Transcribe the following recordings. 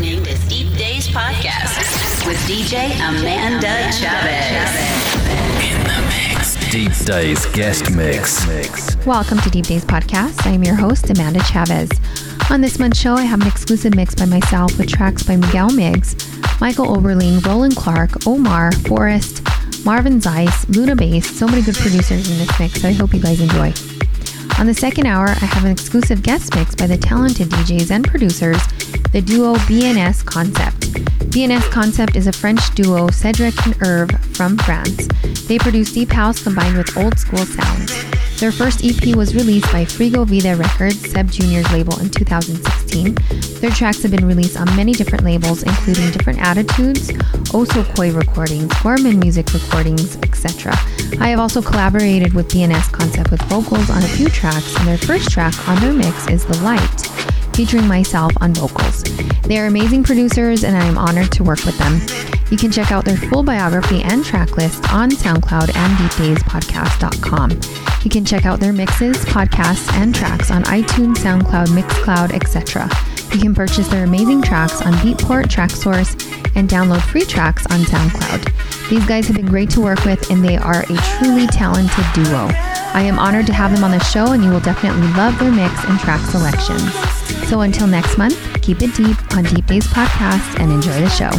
listening to Deep Dayz Podcast with DJ Amanda Chavez. In the mix. Deep Dayz guest mix. Welcome to Deep Dayz Podcast. I am your host, Amanda Chavez. On this month's show, I have an exclusive mix by myself with tracks by Miguel Migs, Michael Oberling, Roland Clark, Omar, Forrest, Marvin Zeyss, Luna Bass, so many good producers in this mix, so I hope you guys enjoy. On the second hour, I have an exclusive guest mix by the talented DJs and producers, the duo B&S Concept. B&S Concept is a French duo, Cedric and Herve from France. They produce deep house combined with old school sounds. Their first EP was released by Frigo Vide Records, Sebb Junior's label, in 2016. Their tracks have been released on many different labels, including Different Attitudes, Oso Koi Recordings, Gourmand Music Recordings, etc. I have also collaborated with B&S Concept with vocals on a few tracks, and their first track on their mix is The Light, featuring myself on vocals. They are amazing producers, and I am honored to work with them. You can check out their full biography and track list on SoundCloud and DeepDayzPodcast.com. You can check out their mixes, podcasts, and tracks on iTunes, SoundCloud, Mixcloud, etc. You can purchase their amazing tracks on Beatport, Traxsource, and download free tracks on SoundCloud. These guys have been great to work with, and they are a truly talented duo. I am honored to have them on the show, and you will definitely love their mix and track selections. So until next month, keep it deep on Deep Dayz Podcast and enjoy the show.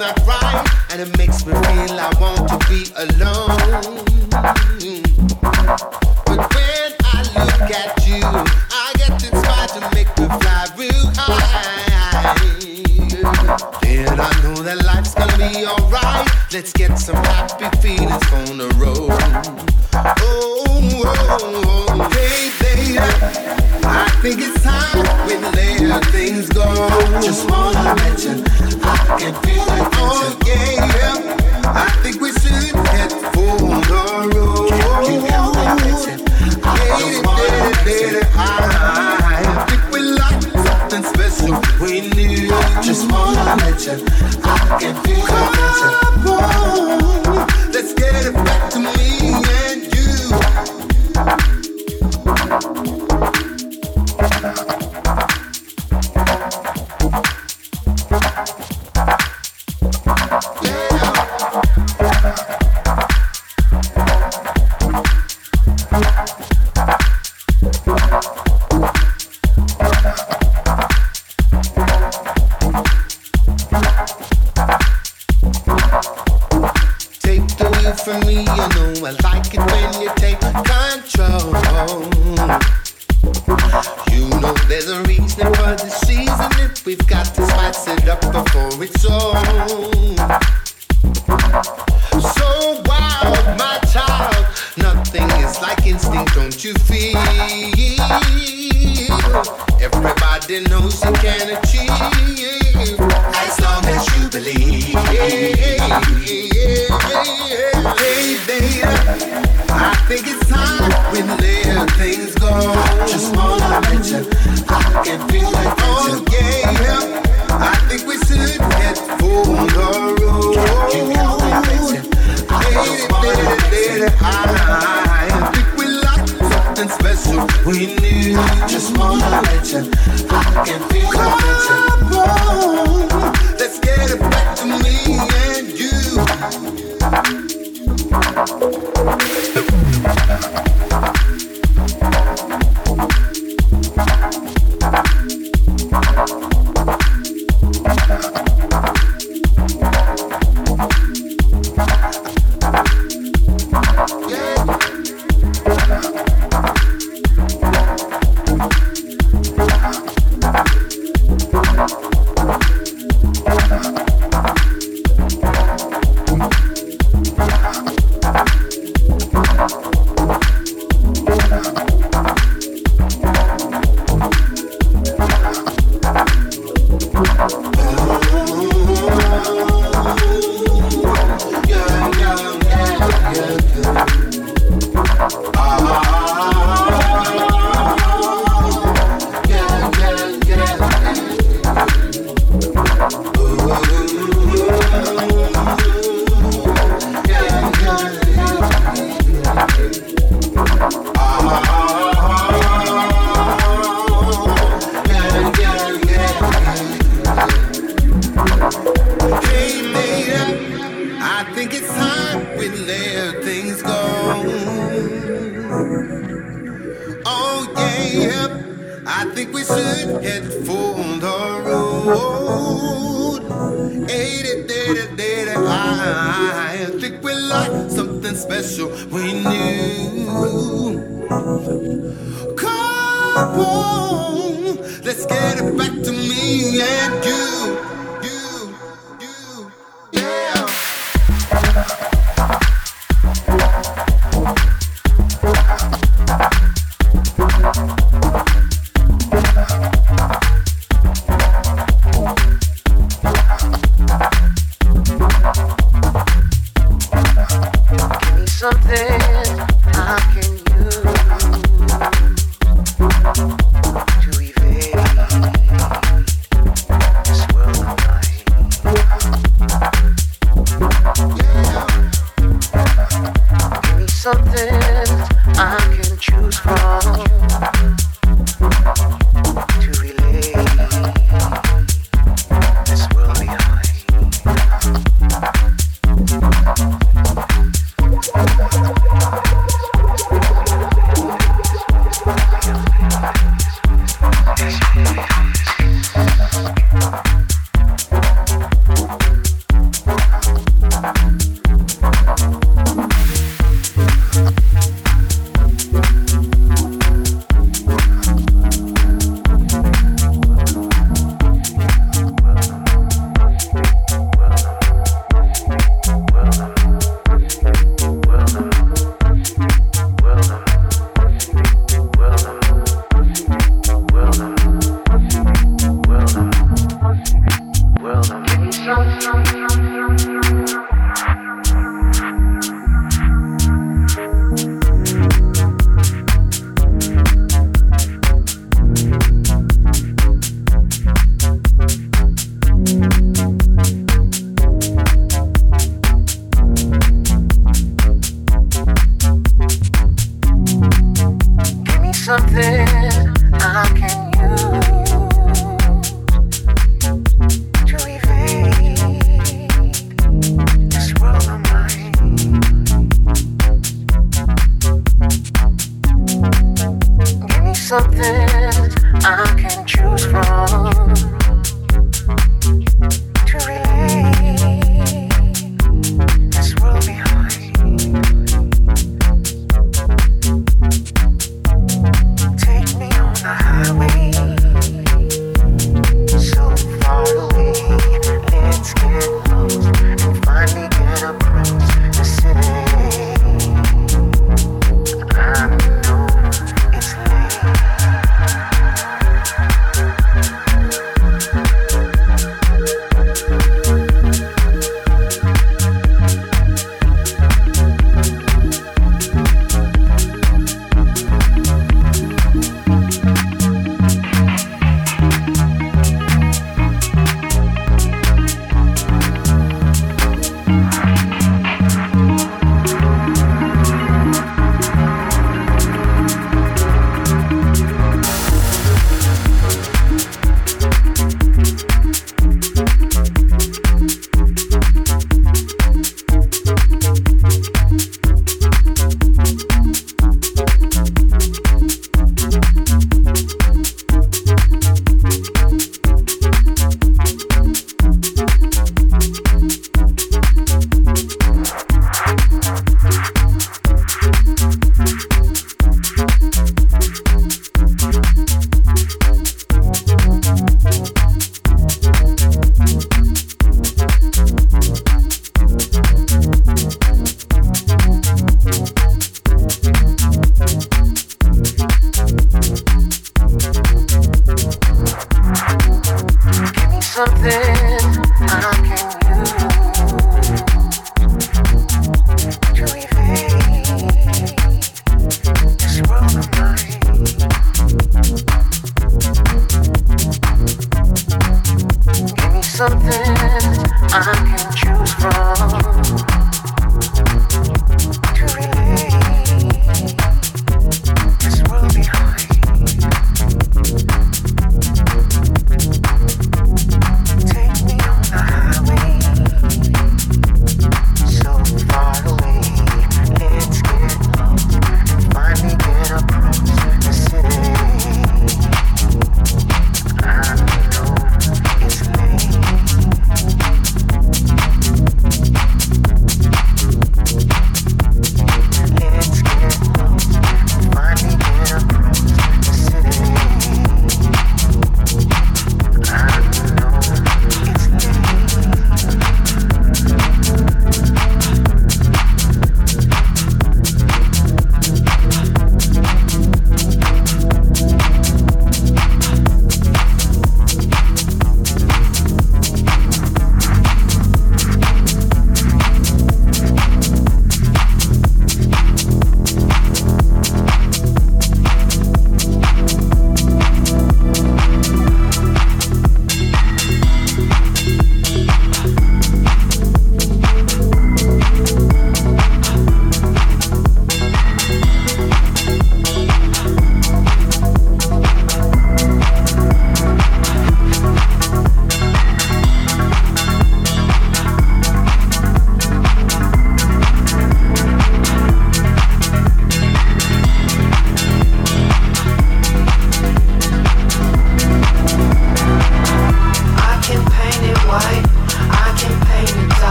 not right, and it makes me feel I want to be alone. But when I look at you, I get inspired to make me fly real high. Then I know that life's gonna be alright. Let's get some happy feelings on the road. Oh, oh, oh. hey baby. I think it's time we let things go. Just wanna I can feel it. Oh yeah. I think we should head for the road. I wanna I think we something special we. Just wanna I can feel it.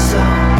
myself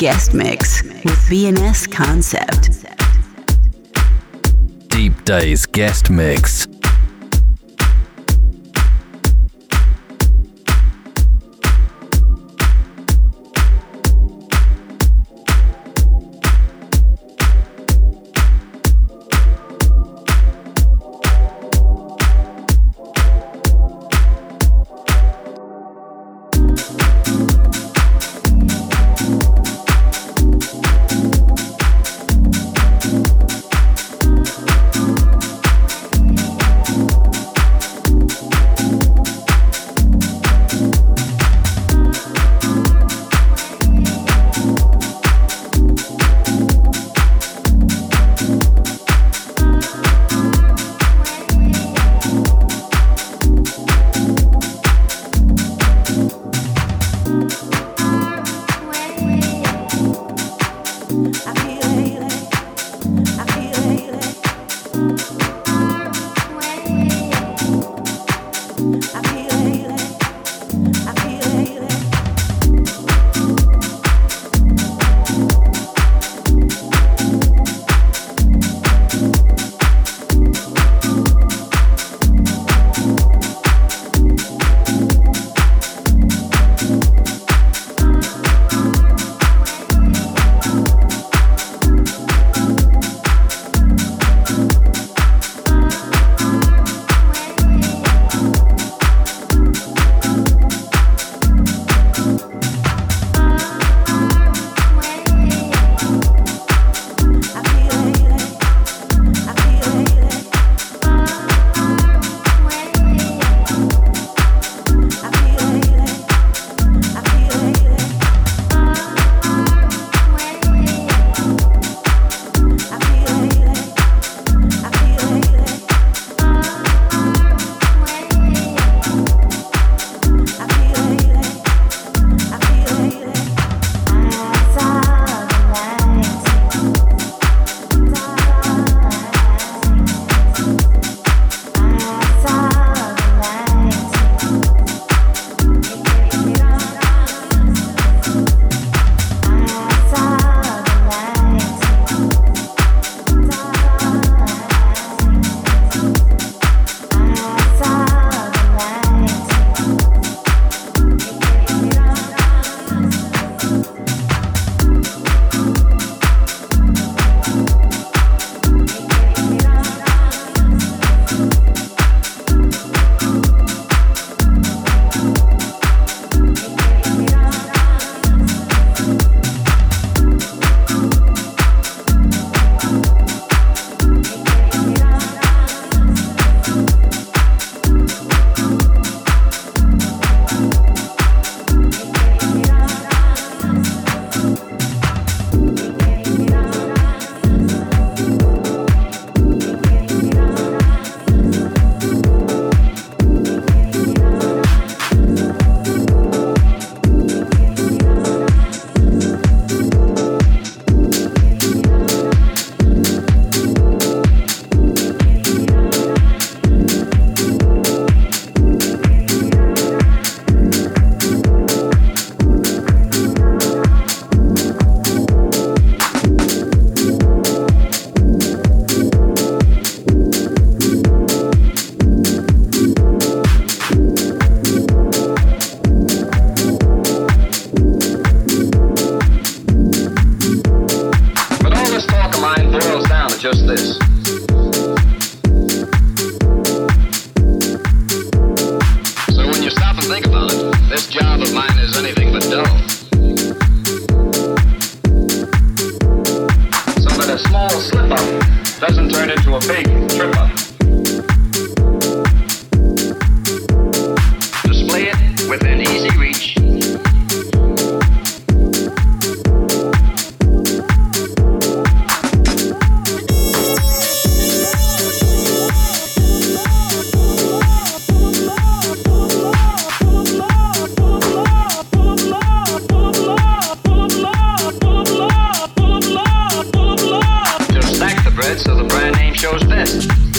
Guest Mix with B&S Concept. Deep Dayz Guest Mix. shows this.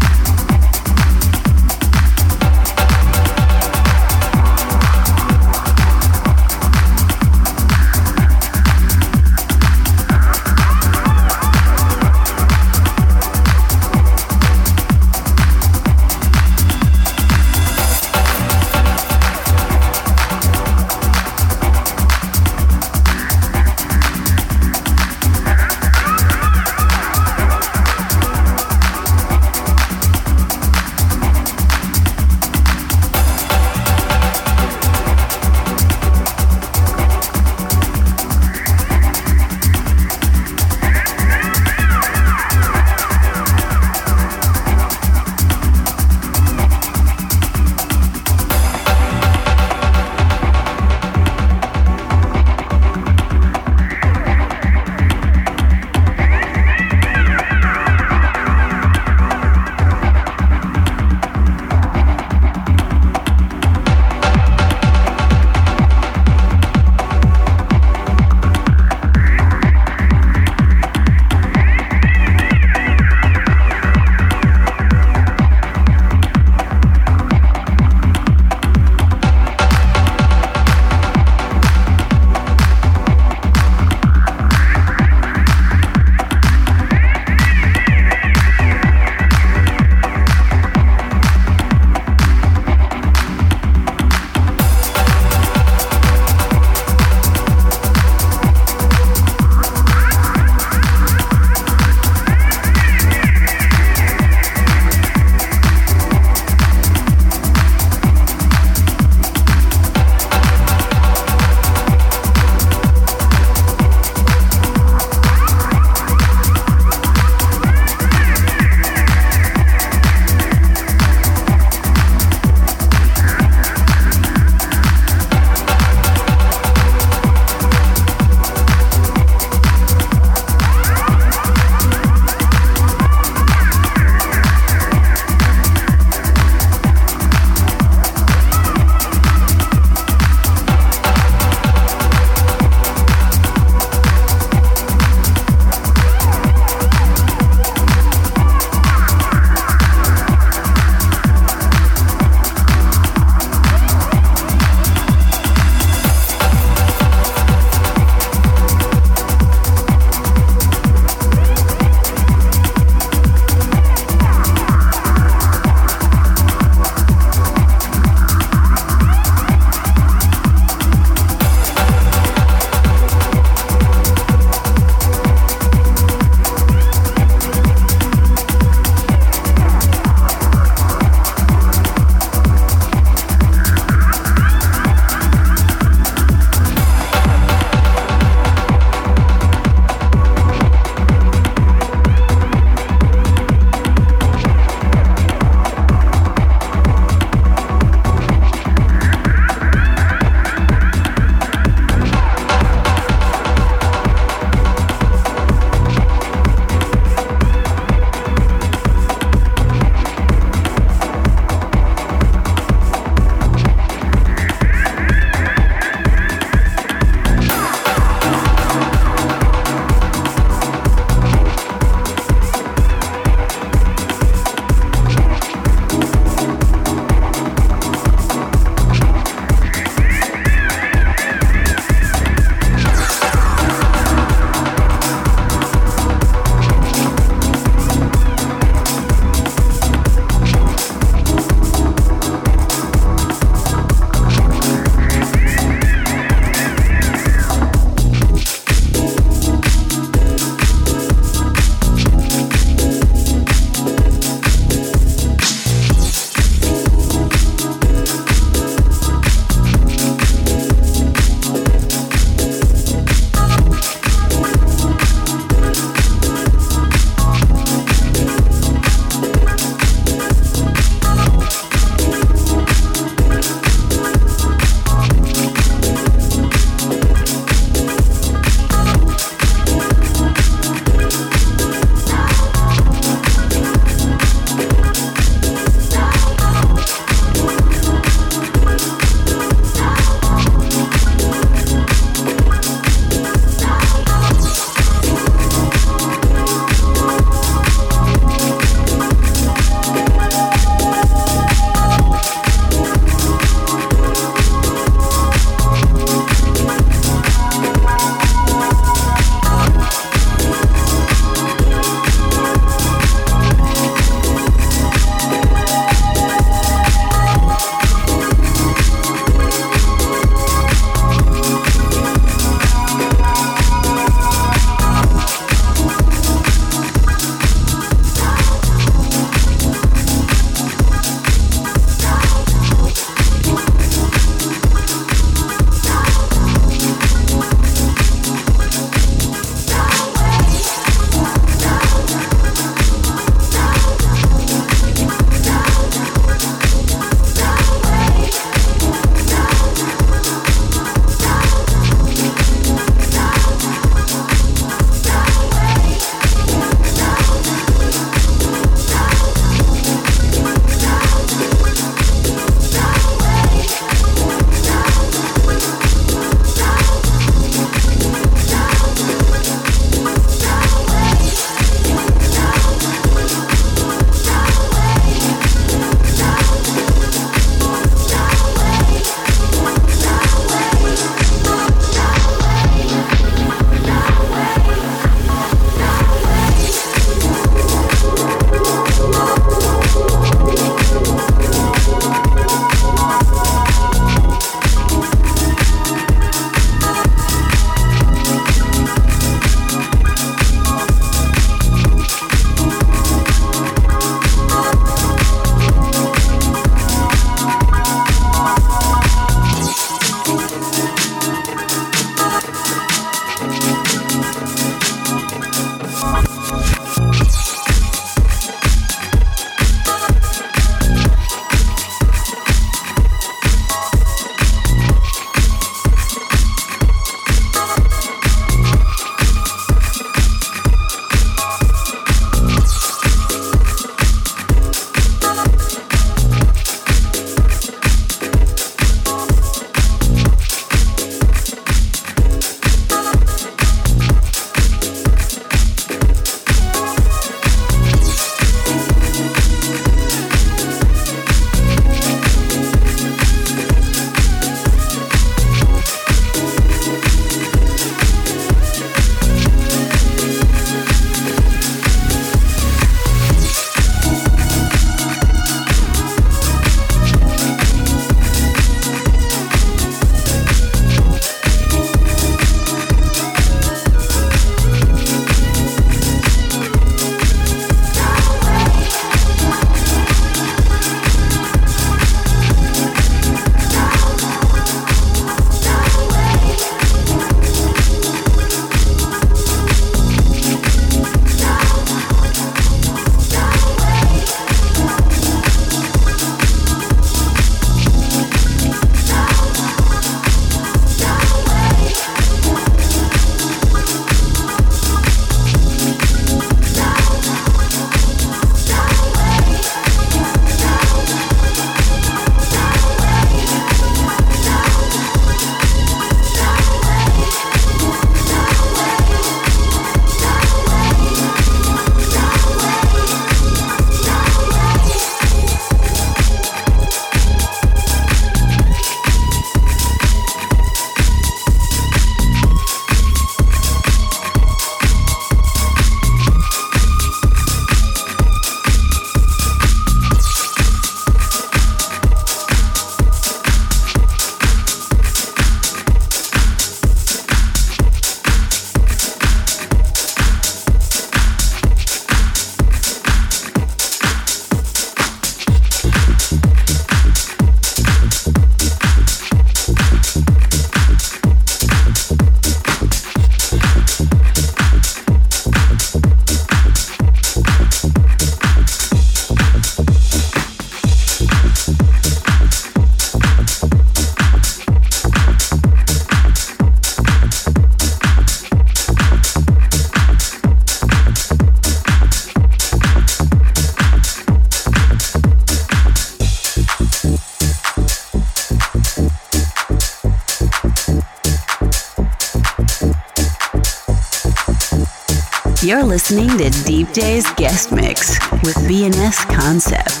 Listening to Deep Dayz Guest Mix with B&S Concept.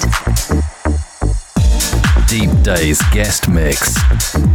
Deep Dayz Guest Mix.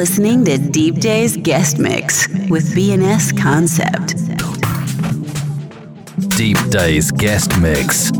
Listening to Deep Dayz guest mix with B&S Concept. Deep Dayz Guest Mix.